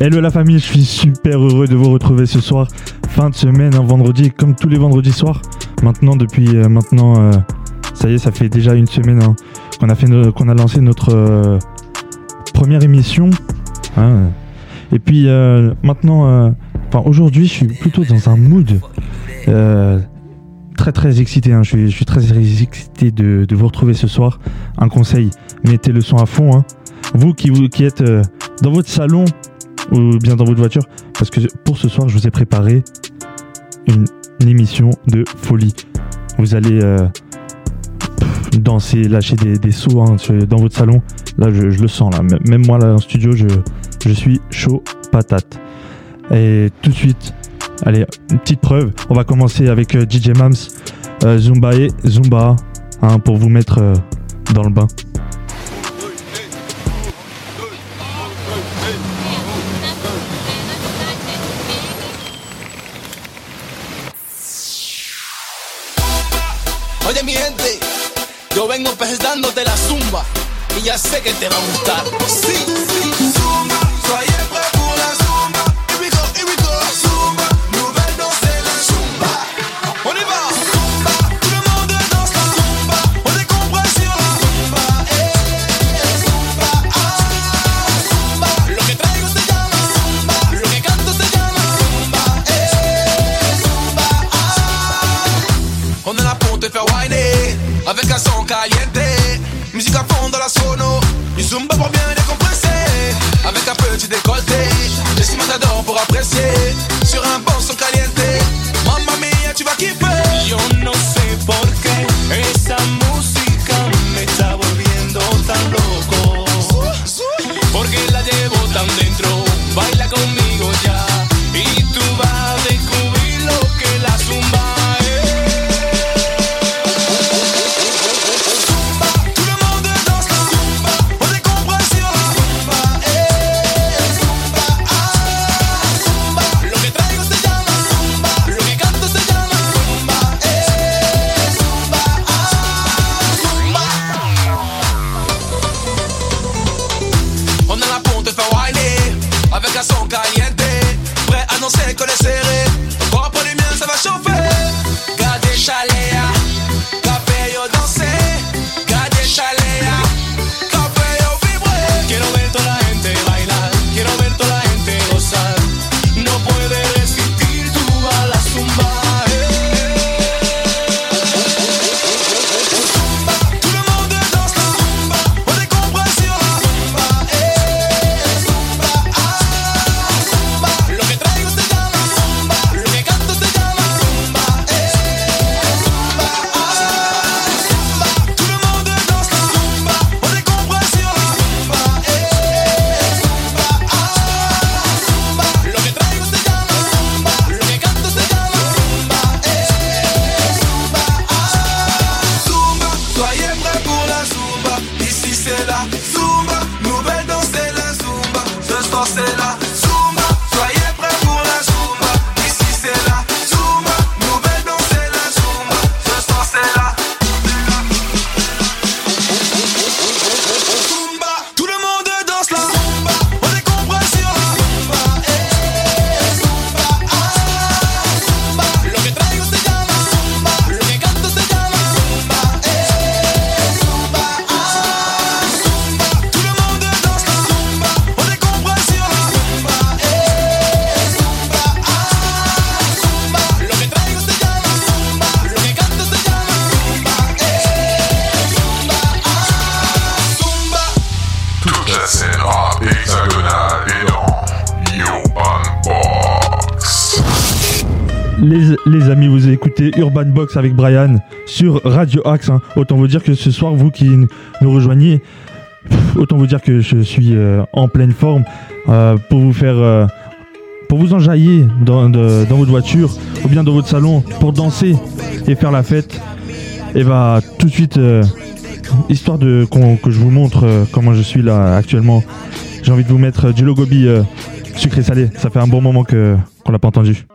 Hello la famille, je suis super heureux de vous retrouver ce soir. Fin de semaine, un vendredi, comme tous les vendredis soirs. Maintenant, depuis euh, maintenant, euh, ça y est, ça fait déjà une semaine hein, qu'on a, fait a lancé notre euh, première émission. Hein. Et puis maintenant, enfin aujourd'hui, je suis plutôt dans un mood très très excité. Hein. Je, suis, très excité de, vous retrouver ce soir. Un conseil, mettez le son à fond. Hein. Vous qui, êtes dans votre salon ou bien dans votre voiture, parce que pour ce soir, je vous ai préparé une, émission de folie. Vous allez euh, danser, lâcher des, sauts hein, dans votre salon. Là, je, le sens. Là. Même moi, là, en studio, je suis chaud patate. Et tout de suite, allez, une petite preuve. On va commencer avec euh, DJ Mams, euh, Zumba et Zumba, hein, pour vous mettre dans le bain. Yo vengo presentándote la zumba y ya sé que te va a gustar. Sí, sí, zumba, Les, Urban Box avec Brian sur Radio Axe. Hein. Autant vous dire que ce soir, vous qui nous rejoignez, autant vous dire que je suis euh, en pleine forme euh, pour vous faire, euh, pour vous enjailler dans, votre voiture ou bien dans votre salon pour danser et faire la fête. Et bah tout de suite, histoire de que je vous montre comment je suis là actuellement. J'ai envie de vous mettre du logobi sucré salé. Ça fait un bon moment que qu'on l'a pas entendu.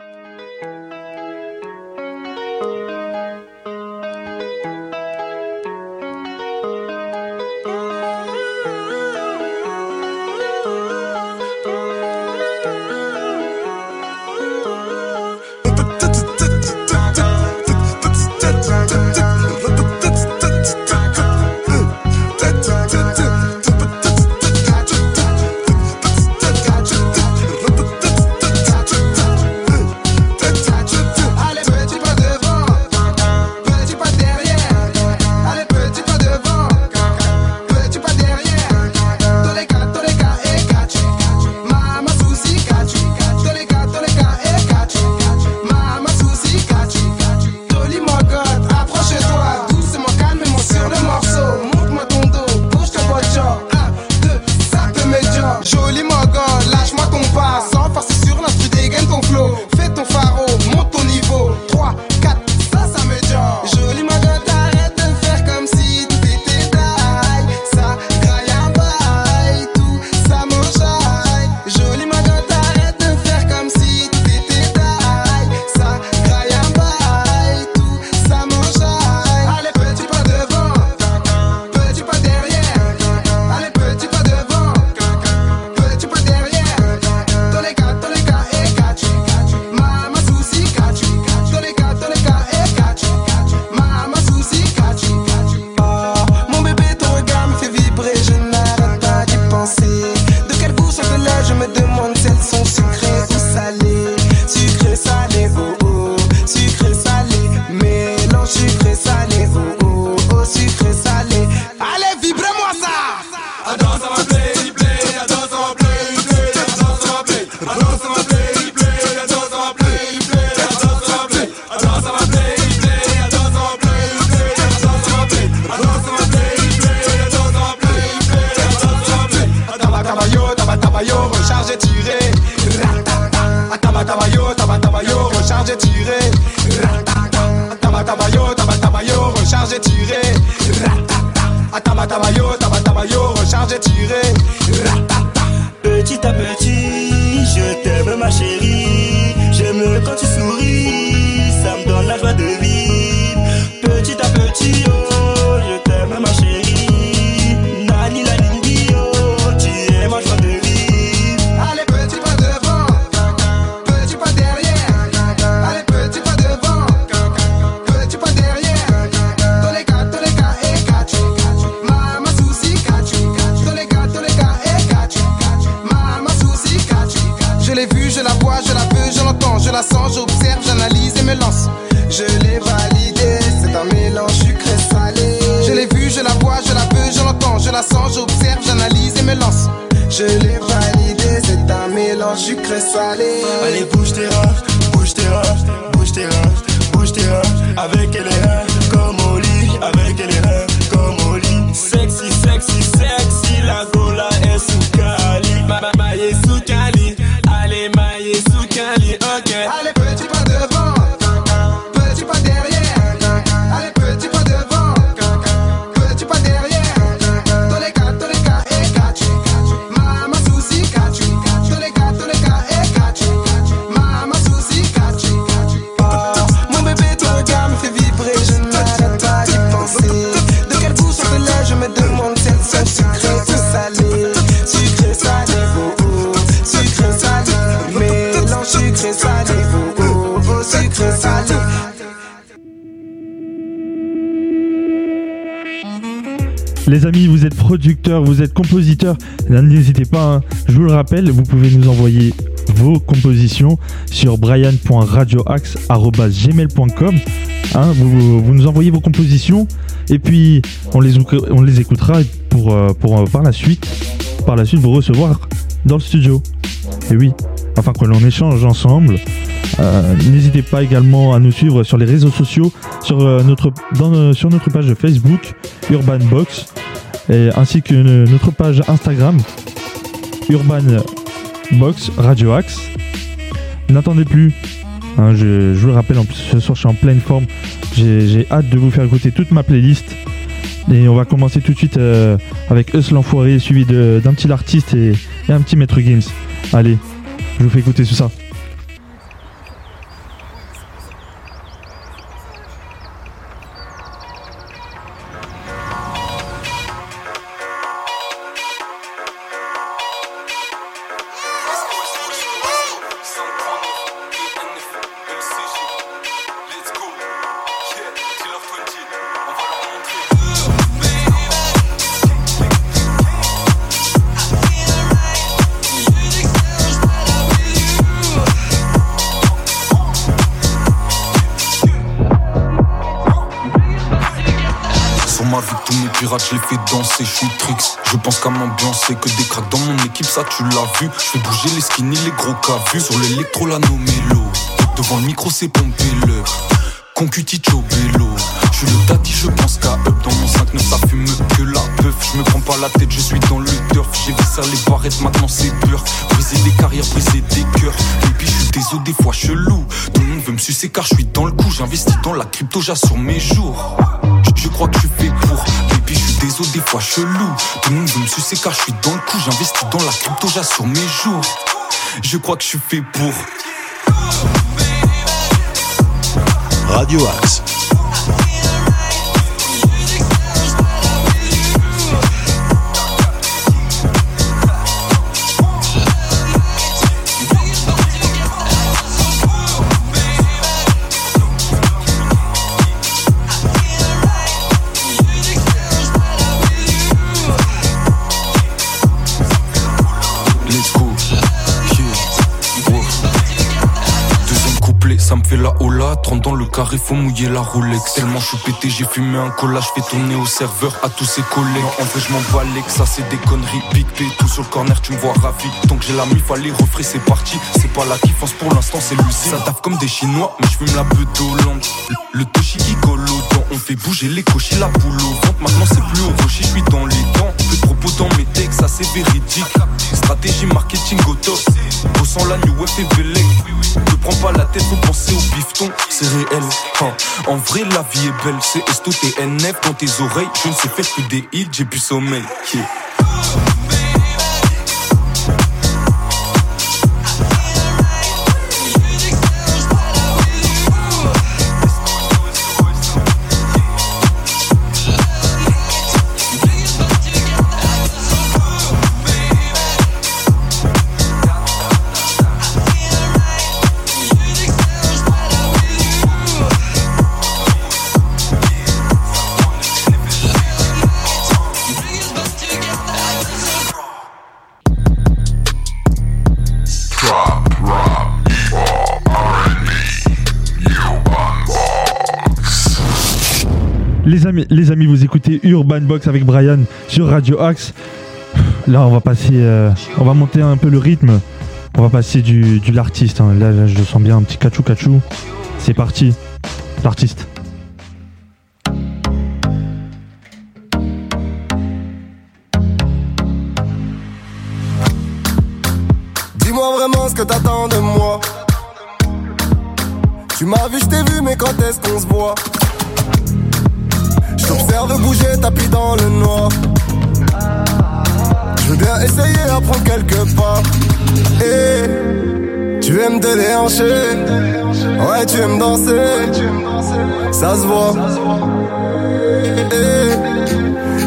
Tabayo, tabatabayo, recharge et. Ratata. Petit à petit, je t'aime ma chérie. Vous êtes compositeurs, n'hésitez pas, hein. je vous le rappelle, vous pouvez nous envoyer vos compositions sur brian.radioaxe.gmail.com hein, vous, vous- nous envoyez vos compositions et puis on les, on les écoutera pour, euh, pour euh, par la suite par la suite vous recevoir dans le studio. Et oui, afin que l'on échange ensemble. Euh, N'hésitez pas également à nous suivre sur les réseaux sociaux, sur, notre, dans, sur notre page Facebook Urban Box, et, ainsi que notre page Instagram Urban Box Radio Axe. N'attendez plus, hein, je, vous le rappelle, en plus, ce soir je suis en pleine forme, j'ai hâte de vous faire écouter toute ma playlist. Et on va commencer tout de suite euh, avec Us l'enfoiré, suivi d'un petit artiste et, et un petit maître Games. Allez, je vous fais écouter tout ça. Tu vu. Je fais bouger les skinny, les gros cavus. Sur l'électro, la nomélo. Devant le micro, c'est pompé le. Concuticho vélo. Je le daddy, je pense qu'à up. Dans mon 5 ça fume que la peuf. Je me prends pas la tête, je suis dans le turf. J'ai vu ça les barrettes, maintenant c'est pur. Briser des carrières, briser des cœurs. Puis je suis désolé, des fois chelou. Tout le monde veut me sucer car je suis dans le coup. J'investis dans la crypto, j'assure mes jours. Je- crois que je fait pour. Baby, je suis désolé, des fois chelou. Tout le monde veut me sucer car je suis dans le coup. J'investis dans la crypto, j'assure mes jours. Je crois que je suis fait pour. Radio Axe. La hola. 30 dans le carré, faut mouiller la Rolex. Tellement je suis pété, j'ai fumé un collage. Fais tourner au serveur à tous ses collègues. En vrai, je m'en bats que ça c'est des conneries. Big P, tout sur le corner, tu me vois ravi. Tant que j'ai la mif, allez, refrais, c'est parti. C'est pas la kiffance pour l'instant, c'est l'usine. Ça taffe comme des chinois, mais je fume la peu. Le, toshi qui colle dents. On fait bouger les cochis, la boule au ventre. Maintenant, c'est plus au rocher, je suis dans les dents. Peu de propos dans mes textes, ça c'est véridique. Stratégie marketing au top. Bossant la new web et. Ne prends pas la tête, faut penser au bifton, c'est réel. Hein. En vrai, la vie est belle, c'est Esto TNF dans tes oreilles. Je ne sais faire que des hits, j'ai plus sommeil. Les amis, les amis, vous écoutez Urban Box avec Brian sur Radio Axe. Là, on va passer, euh, on va monter un peu le rythme. On va passer du, du l'artiste. hein. Là, là, je sens bien un petit cachou cachou. C'est parti, l'artiste. Dis-moi vraiment ce que t'attends de moi. Tu m'as vu, je t'ai vu, mais quand est-ce qu'on se voit? Je t'observe bouger, tapis dans le noir. Je veux bien essayer à prendre quelques pas. Et tu aimes te déhancher. Ouais, tu aimes danser. Ça se voit. Et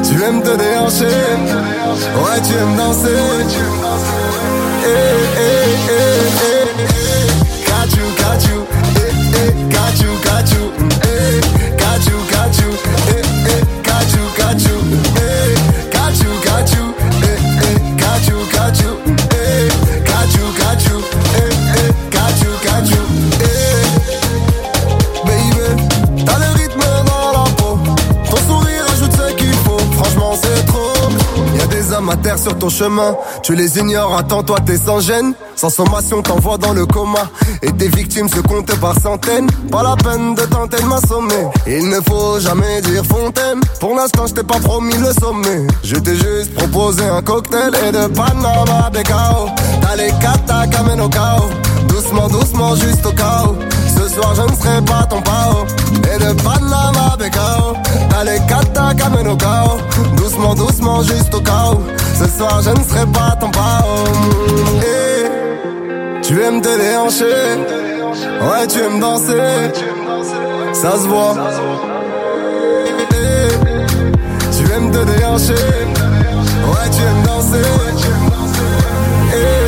tu aimes te déhancher. Ouais, tu aimes danser. Eh, eh, you. Hey, eh, eh, hey. Terre sur ton chemin. Tu les ignores, attends, toi t'es sans gêne. Sans sommation, t'envoies dans le coma. Et tes victimes se comptent par centaines. Pas la peine de tenter de m'assommer. Il ne faut jamais dire fontaine. Pour l'instant, je t'ai pas promis le sommet. Je t'ai juste proposé un cocktail et de Panama de chaos. T'as les au chaos. Doucement, doucement, juste au chaos. Ce soir, je ne serai pas ton pao. Et de Panama de chaos. T'as les qu'amènent au chaos. Doucement, doucement, juste au chaos. Ce soir, je ne serai pas ton pao. Et tu aimes te déhancher. Ouais, tu aimes danser. Ça se voit. Et tu aimes te déhancher. Ouais, tu aimes danser. Eh,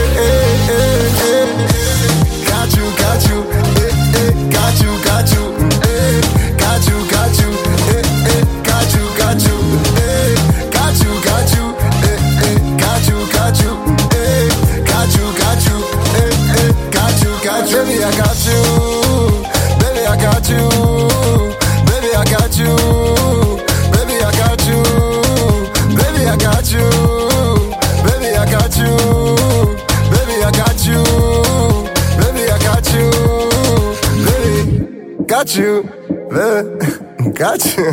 got you. Baby, got you.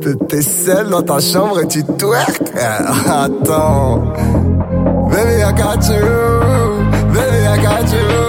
T'es seul dans ta chambre et tu twerk Attends. Baby I got you. Baby I got you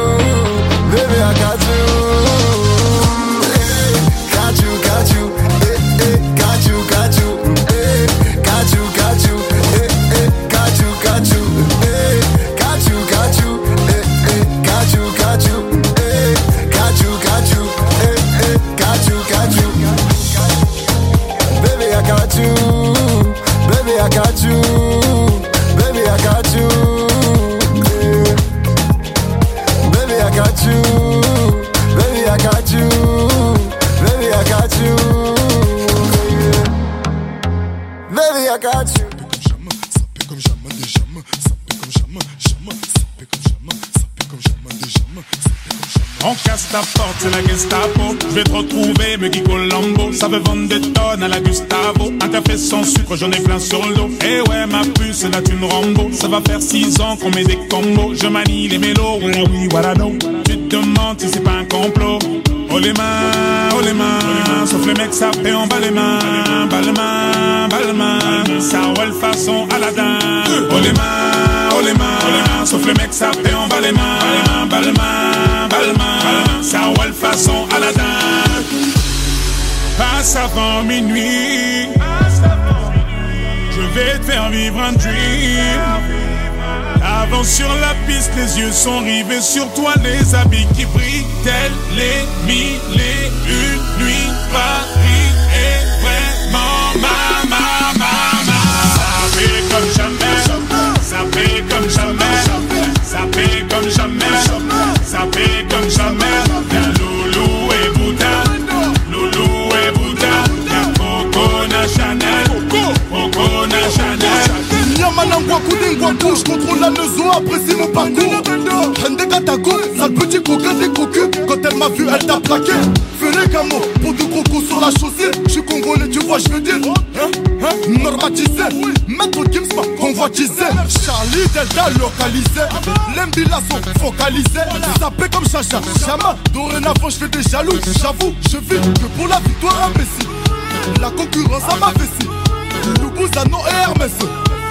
On casse ta porte, c'est la Gestapo. Je vais te retrouver, me Guigo Lambo. Ça veut vendre des tonnes à la Gustavo. Un café sans sucre, j'en ai plein sur le dos. Eh ouais, ma puce, la thune Rambo. Ça va faire six ans qu'on met des combos. Je manie les mélos, ouais, oui, voilà, non. Tu te demandes si c'est pas un complot. Oh les mains, oh les mains, sauf les mecs ça fait en bas les mains, bas les mains, bas les mains, ça roule façon Aladdin. Oh les mains, sauf les mecs sapés, on va les mains, balmain, balmain, ça roule façon Aladdin. Passe avant minuit, je vais te faire vivre un dream. Avant sur la piste, les yeux sont rivés sur toi, les habits qui brillent, tels les mille et une nuits. Paris comme jamais, ça fait comme jamais, ça fait comme jamais. Je contrôle la maison, apprécie mon parcours. Hende Katako, sale petit coquin des cocus. Quand elle m'a vu, elle t'a plaqué. Fais camo pour deux crocos sur la chaussée. Je suis congolais, tu vois, je veux dire. Hein, hein, normatisé. Maître Gims convoitisé. Charlie Delta localisé. L'embila sont focalisés. Sapé comme Chacha, Chama. Dorénavant, je fais des jaloux. J'avoue, je vis que pour la victoire imbécile. La concurrence à ma vessie. Loubouzanon et Hermès.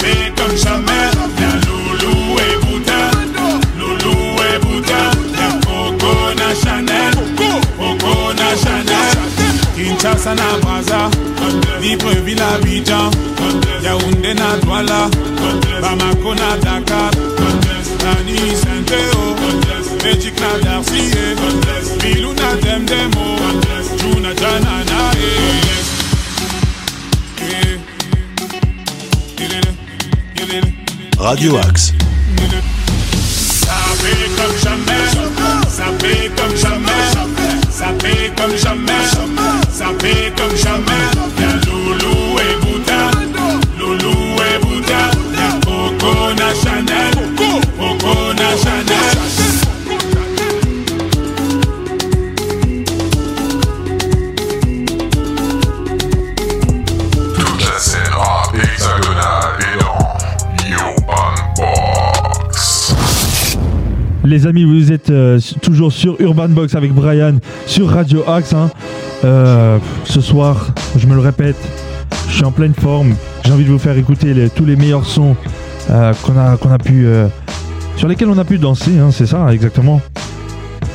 fait comme jamais. Y'a Loulou et Bouddha, Loulou et Bouddha, y'a Coco na Chanel, Coco na Chanel. Kinshasa na Brazza, Libreville Abidjan, Yaoundé na Douala, Bamako na Dakar, Tani Saint-Théo, Magic na Darcy, Bilou na Demdemo, Juna Jana Radio Axe. Ça fait comme jamais, ça fait comme jamais, ça fait comme jamais, ça fait comme jamais. Les amis, vous êtes euh, toujours sur Urban Box avec Brian sur Radio Axe. hein. Euh, ce soir, je me le répète, je suis en pleine forme. J'ai envie de vous faire écouter tous les meilleurs sons euh, qu'on a, pu, sur lesquels on a pu danser. hein, c'est ça, exactement.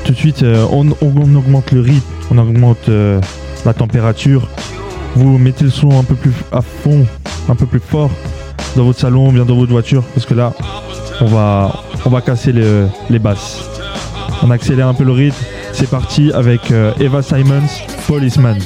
Tout de suite, on, on augmente le rythme, on augmente la température. Vous mettez le son un peu plus à fond, un peu plus fort dans votre salon, bien dans votre voiture, parce que là, on va, on va casser le- les basses. On accélère un peu le rythme. C'est parti avec euh, Eva Simons, Policeman.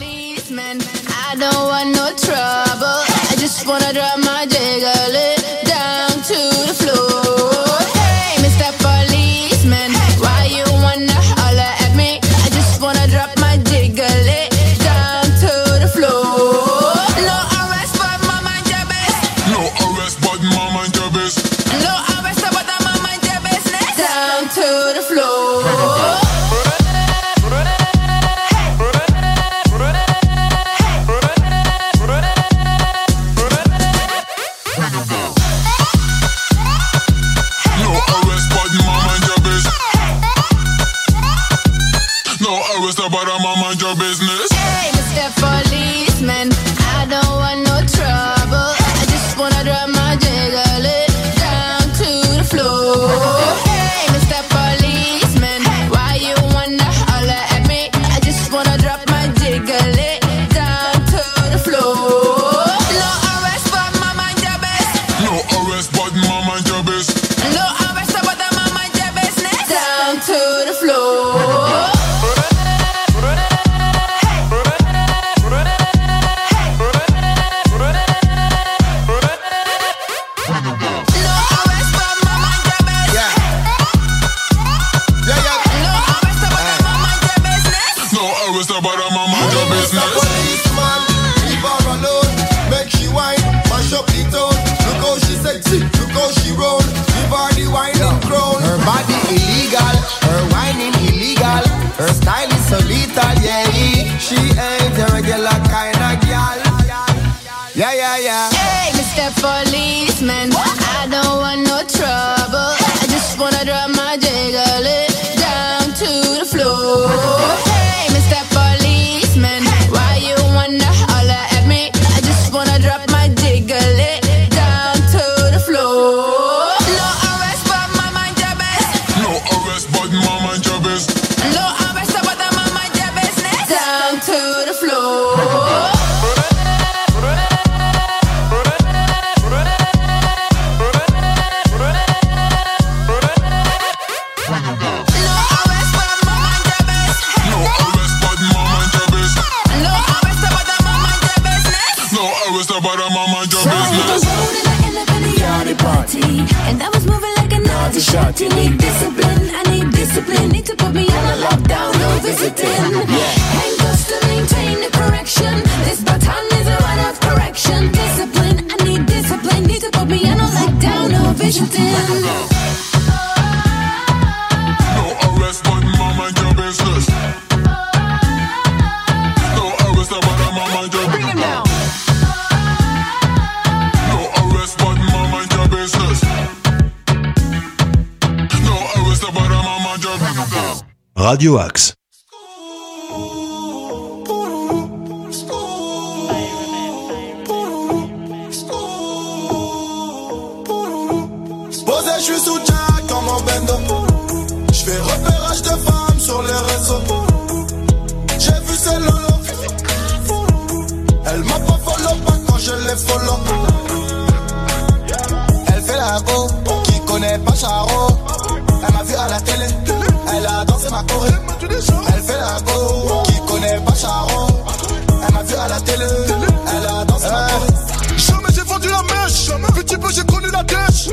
policeman. Radio Axe. Posé, je suis sous Jack dans mon bendo. Je fais repérage de femmes sur les réseaux. J'ai vu ses lolos. Elle m'a pas follow pas quand je les follow. Elle fait la go, qui connaît pas Charo. Elle m'a vu à la télé. Elle a dansé ma choré. Elle fait la go. Qui connaît pas Charo Elle m'a vu à la télé. Elle a dansé ma eh. choré. Jamais j'ai vendu la mèche. Petit peu j'ai connu la dèche.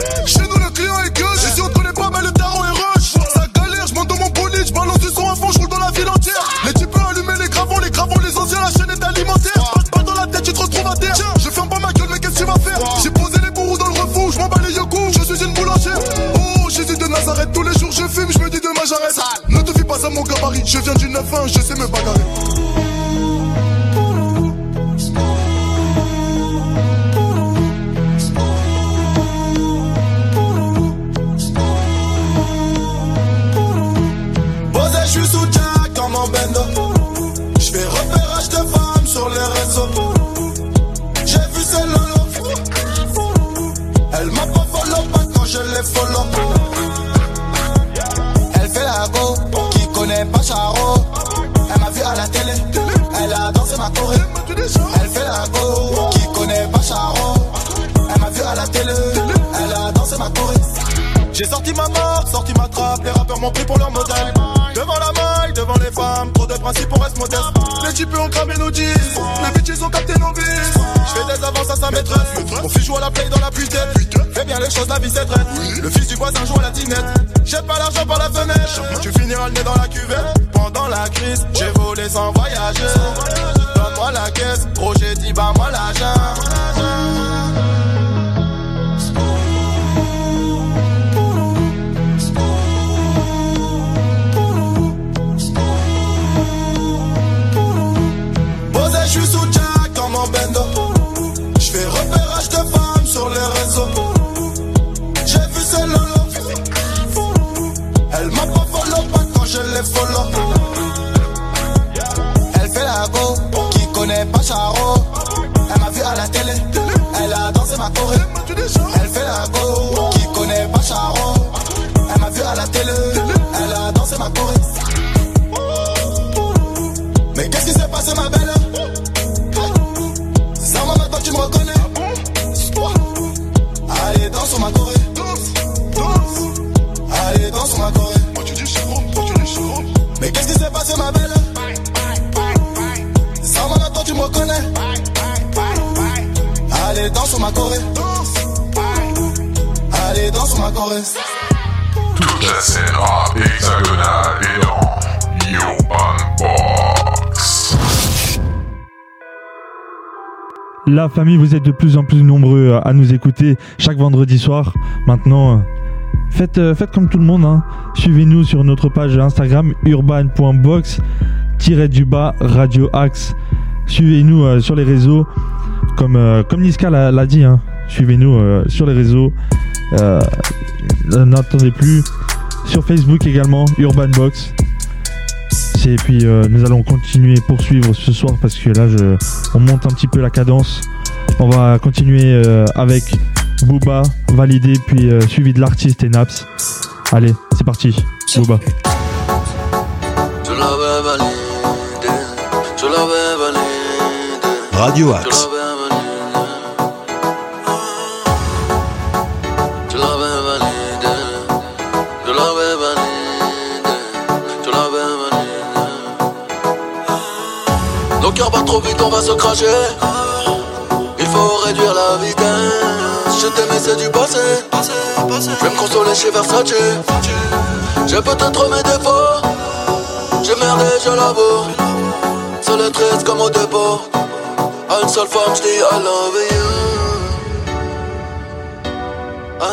mélodie. Les bitches ont capté l'envie. Je fais des avances à sa maîtresse. Mon fils joue à la play dans la puitaine. Fais bien les choses, la vie c'est traite. Le fils du voisin joue à la dinette. J'ai pas l'argent par la fenêtre. Tu finiras le nez dans la cuvette. Pendant la crise, j'ai volé sans voyager. Donne-moi la caisse, Roger dit bah moi la jambe. La famille, vous êtes de plus en plus nombreux à nous écouter chaque vendredi soir. Maintenant, euh, euh, faites, comme tout le monde. Hein. Suivez-nous sur notre page Instagram urban.box-du-bas Radio Axe. Suivez-nous euh, sur les réseaux. Comme, comme Niska l'a dit, hein. suivez-nous sur les réseaux. N'attendez plus. Sur Facebook également, Urban Box. Et puis euh, nous allons continuer, poursuivre ce soir parce que là, je, on monte un petit peu la cadence. On va continuer euh, avec Booba, validé, puis euh, suivi de l'artiste et Naps. Allez, c'est parti. Booba. Radio Axe. Ton cœur bat trop vite, on va se cracher. Il faut réduire la vitesse. Je t'aimais, c'est du passé. Je vais me consoler chez Versace. J'ai peut-être mes défauts. J'ai merdé, je l'avoue. C'est le triste comme au dépôt. Une seule femme, je dis I love you.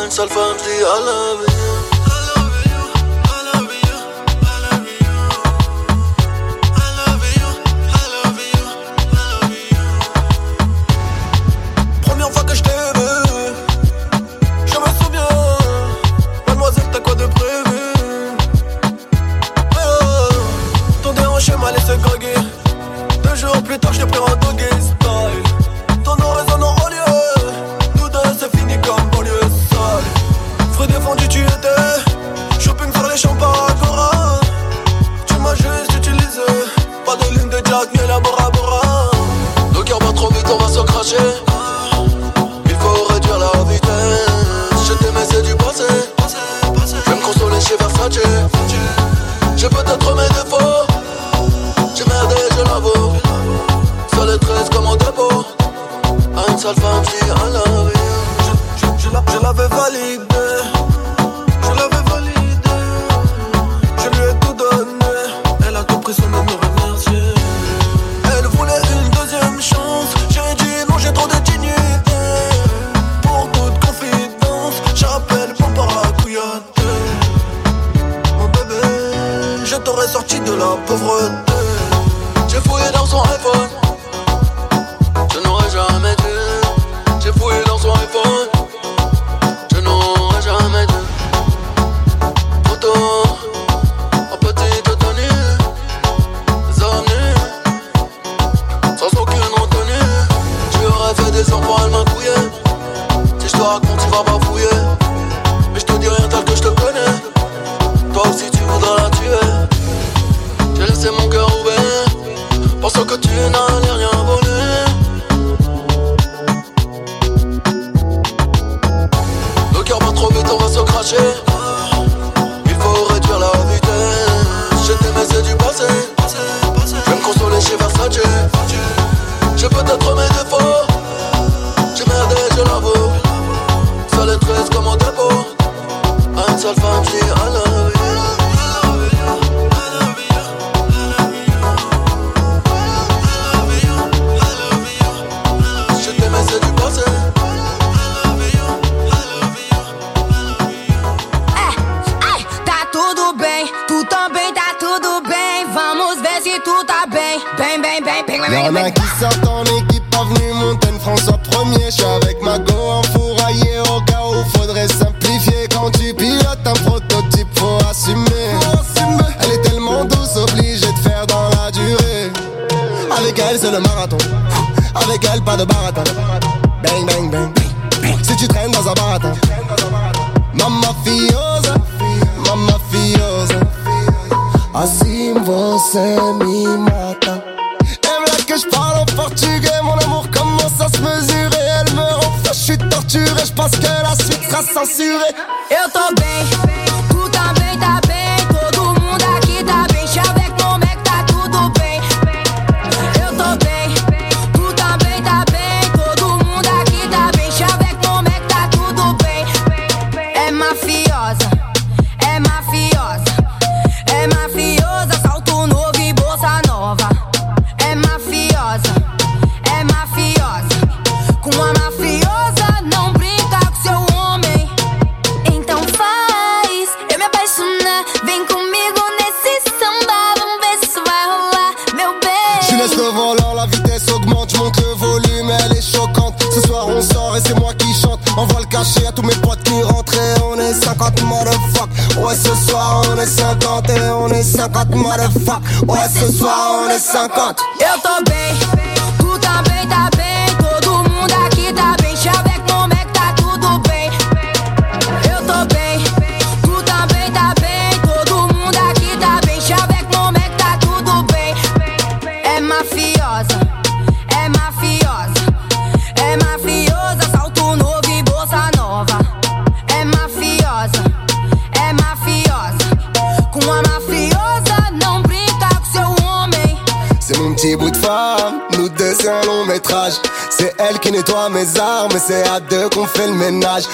Une seule femme, je dis I love you. при том, що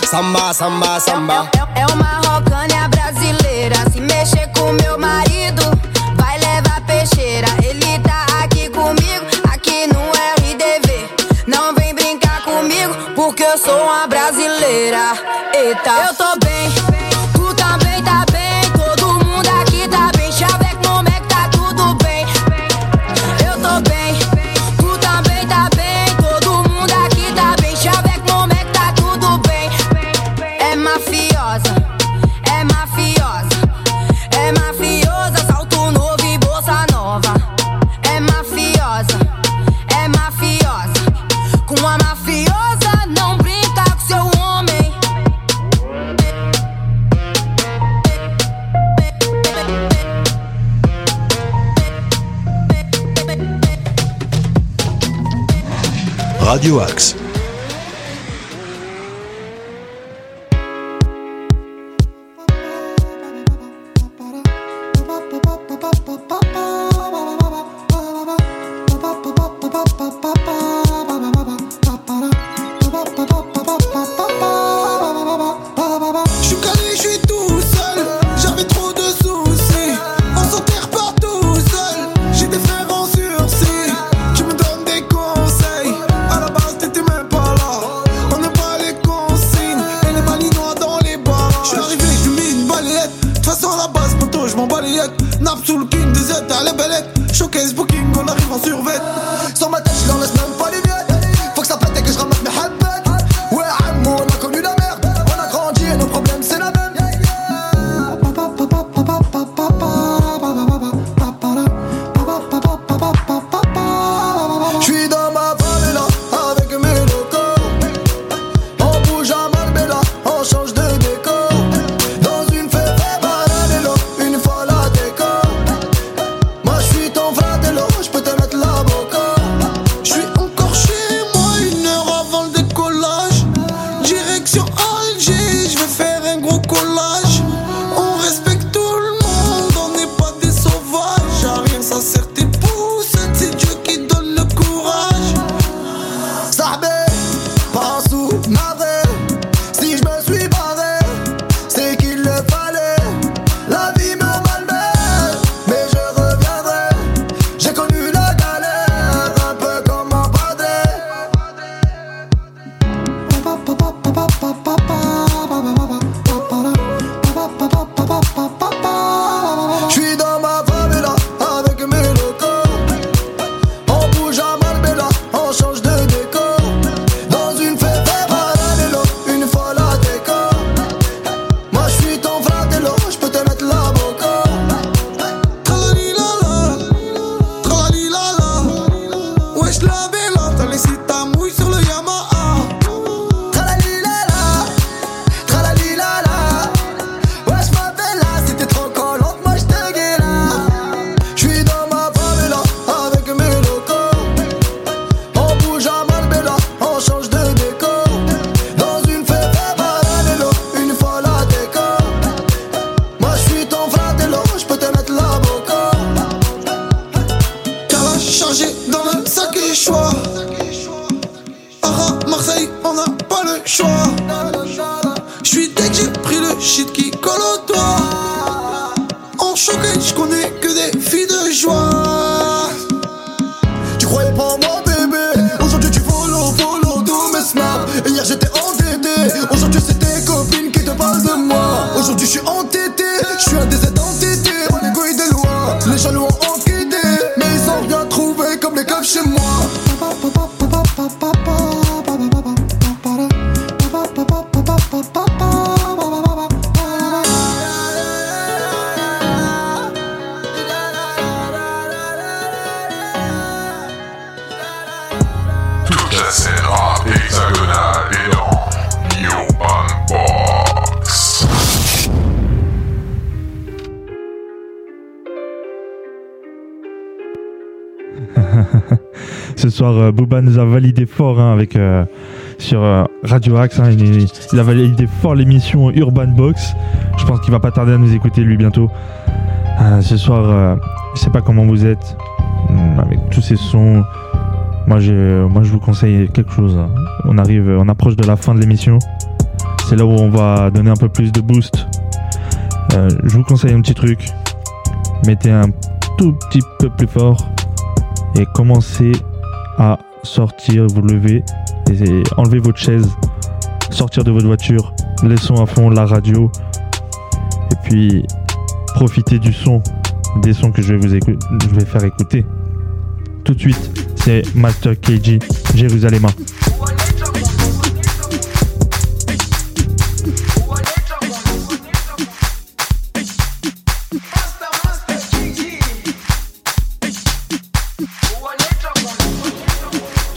Samba, samba, samba. Radio soir, euh, Booba nous a validé fort hein, avec, euh, sur euh, Radio Axe. hein. il, a validé fort l'émission Urban Box. Je pense qu'il va pas tarder à nous écouter lui bientôt. Ce soir, je sais pas comment vous êtes hum, avec tous ces sons. Moi, je, moi, je vous conseille quelque chose. hein. On arrive, on approche de la fin de l'émission. C'est là où on va donner un peu plus de boost. Je vous conseille un petit truc. Mettez un tout petit peu plus fort et commencez à sortir, vous lever et enlever votre chaise, sortir de votre voiture, les sons à fond, la radio et puis profitez du son, des sons que je vais vous faire écouter. Tout de suite, c'est Master KG, Jérusalem.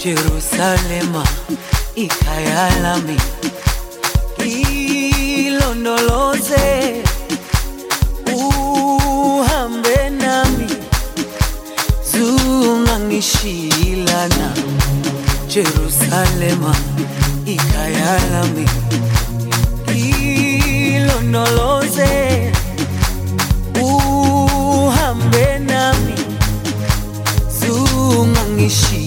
Jerusalema ikhaya lami ilondoloze uhambe nami. Zungangishilana Jerusalema ikhaya lami ilondoloze uhambe zungangishilana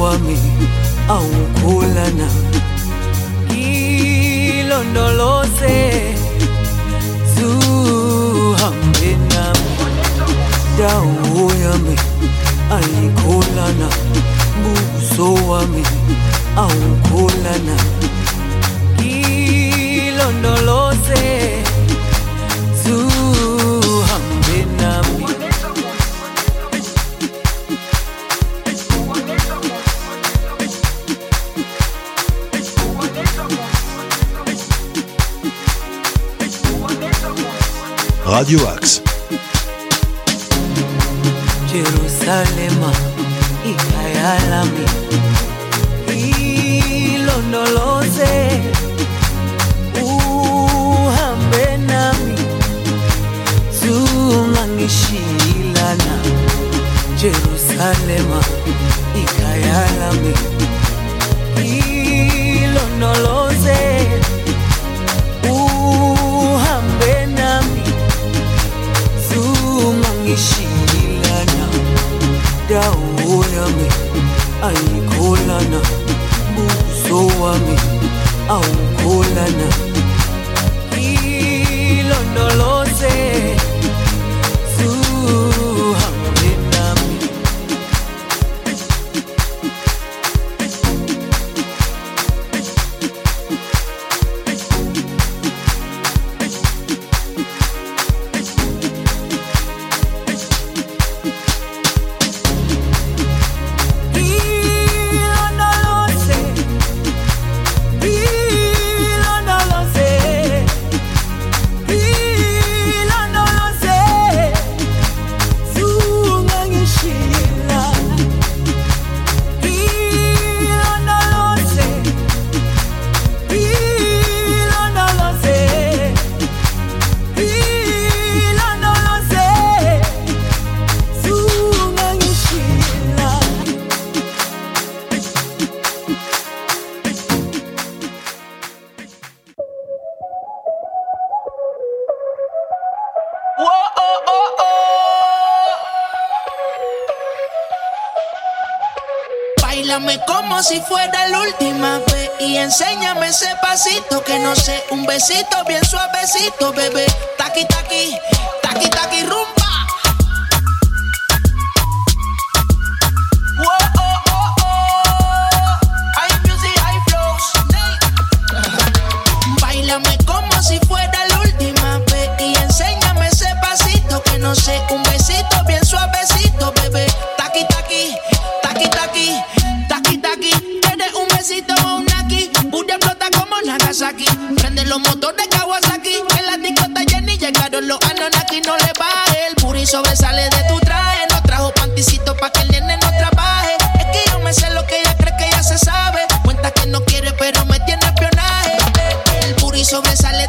wami awukholana ilondoloze zuhambe nami. Dawo yami ayikholana buso wami awukholana ilondoloze Radio Axe. Jerusalema ikhaya lami ilondoloze uhambe nami. Zungangishilana Jerusalema ikhaya lami ilondoloze zungangishilana dawo yami ayikholana buso wami awukholana. Ilondoloze un besito bien suavecito, bebé. Taqui taqui, taqui taqui rumba. Oh, oh, oh. Báilame como si fuera la última vez y enséñame ese pasito que no sé, un besito bien suavecito, bebé. Taqui taqui, taqui taqui, taqui taqui. Tienes un besito un Prende los motores Kawasaki, en la discota Jenny llegaron los Anonaki, no le baje. El puri sobresale de tu traje, no trajo panticito pa' que el nene no trabaje. Es que yo me sé lo que ella cree que ya se sabe. Cuenta que no quiere, pero me tiene espionaje. El puri sobresale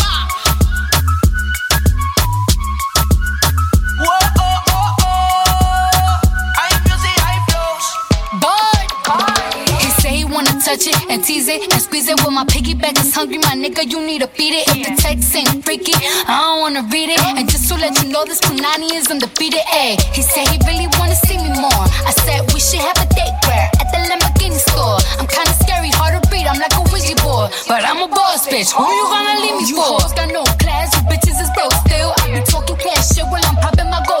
And tease it and squeeze it. Well, my piggyback is hungry, my nigga. You need to feed it. If the text ain't freaky, I don't wanna read it. And just to let you know, this Punani is undefeated. Ayy, he said he really wanna see me more. I said we should have a date where at the Lamborghini store. I'm kinda scary, hard to read. I'm like a Ouija board, but I'm a boss bitch. Who you gonna leave me You for? hoes got no class, you bitches is broke still. I be talking cash shit while I'm popping my gold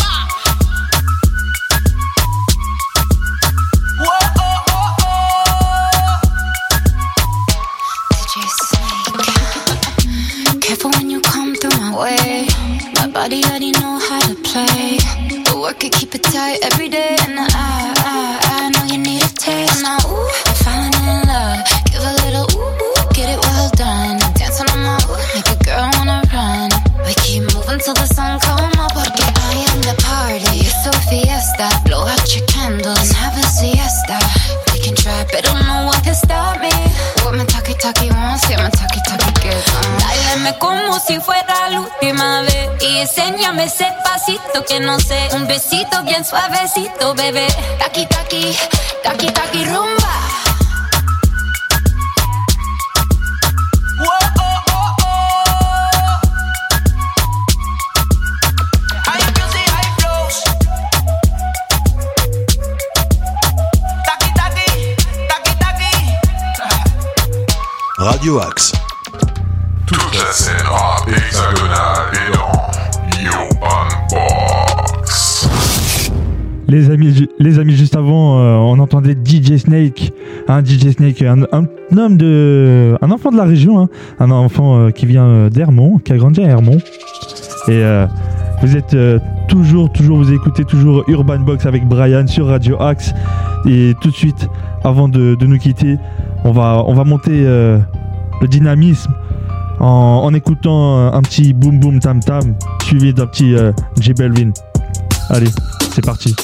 Work it, keep it tight every day. And I, I, I know you need a taste. Now, ooh, I'm falling in love. Give a little ooh, ooh, get it well done. Dance on my ooh, make a girl wanna run. We keep moving till the sun come up. Porque I am the party. It's a fiesta. Blow out your candles and have a siesta. We can try, but don't know what can stop me. What my talkie talkie wants, yeah, my talkie talkie gets. Báilame como si fuera la última vez enséñame ese pasito que no sé. Un besito bien suavecito, bebé. Taki, taki, taki, taki, rumba. Radio Axe. Toute la scène rap hexagonale est dans Les amis, les amis, juste avant, euh, on entendait DJ Snake, un DJ Snake, un, homme de, un enfant de la région, hein, un enfant euh, qui vient euh, d'Hermont, qui a grandi à Hermont. Et vous êtes toujours, toujours, vous écoutez toujours Urban Box avec Brian sur Radio Axe. Et tout de suite, avant de, de nous quitter, on va, on va monter le dynamisme en, écoutant euh, un petit boom boom tam tam, suivi d'un petit euh, J. Allez, c'est parti.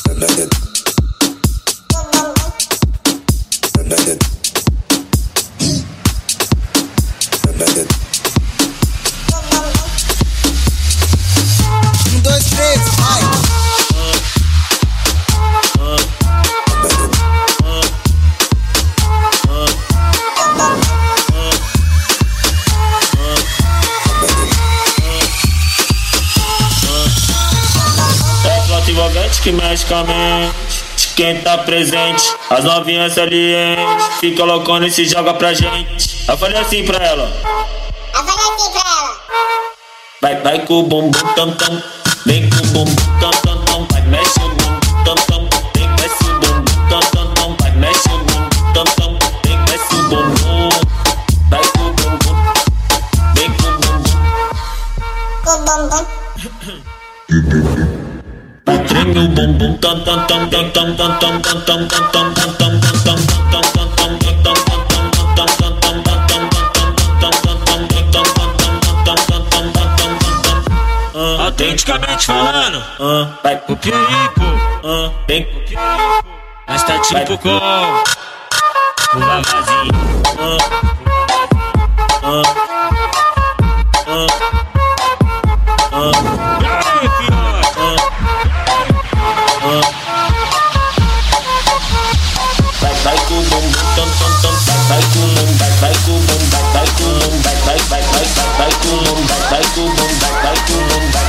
Envolvente que mexe com a mente. De Quem tá presente, as novinhas salientes. Fica loucona e se joga pra gente. Eu falei assim pra ela. Eu falei assim pra ela. Vai, vai com o bumbum tam tam. Vem com o bumbum tam tam Autenticamente falando, ah. vai pro pico, ah. vem pro pico, mas tá tipo com o vavazinho. Ah. Mm. Back back boom boom dum back back boom boom back back boom back back boom back back back back back boom back back boom back back boom back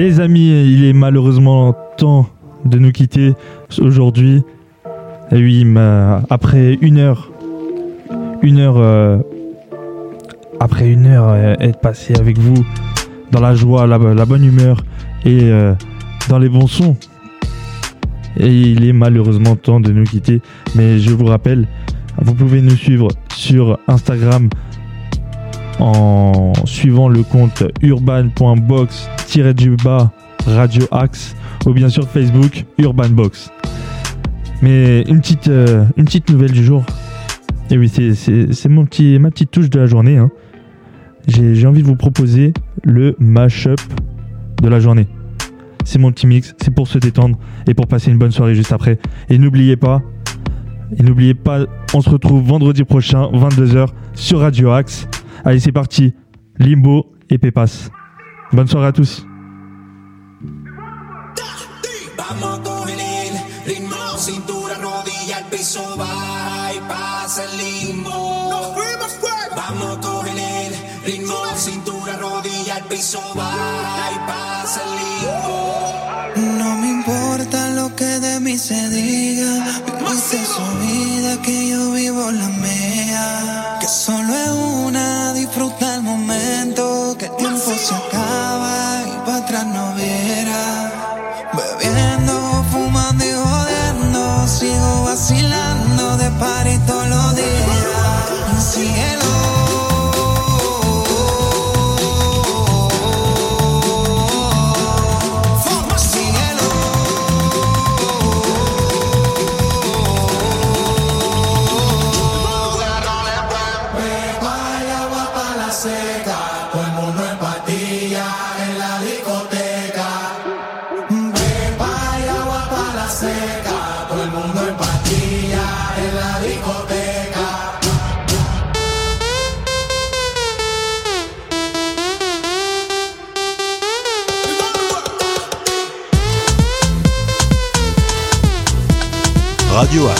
Les amis, il est malheureusement temps de nous quitter aujourd'hui. Et oui, après une heure, une heure, euh, après une heure, euh, être passé avec vous dans la joie, la, la bonne humeur et euh, dans les bons sons. Et il est malheureusement temps de nous quitter. Mais je vous rappelle, vous pouvez nous suivre sur Instagram en suivant le compte urban.box-du-bas Radio ou bien sur Facebook Urbanbox. Mais une petite, euh, une petite nouvelle du jour. Et oui, c'est- mon petit, ma petite touche de la journée. hein. J'ai j'ai envie de vous proposer le mash-up de la journée. C'est mon petit mix, c'est pour se détendre et pour passer une bonne soirée juste après. Et n'oubliez pas, et n'oubliez pas, on se retrouve vendredi prochain, 22h, sur Radio Axe. Allez, c'est parti. Limbo et Pépas. Bonne soirée à tous. Vamos y Vamos piso, limbo. No me importa lo que de mí se diga. Su vida, que yo vivo la mía. Que solo tiempo se acaba y para atrás no viera. Bebiendo, fumando y jodiendo. Sigo vacilando de party todos los días. Radio Axe.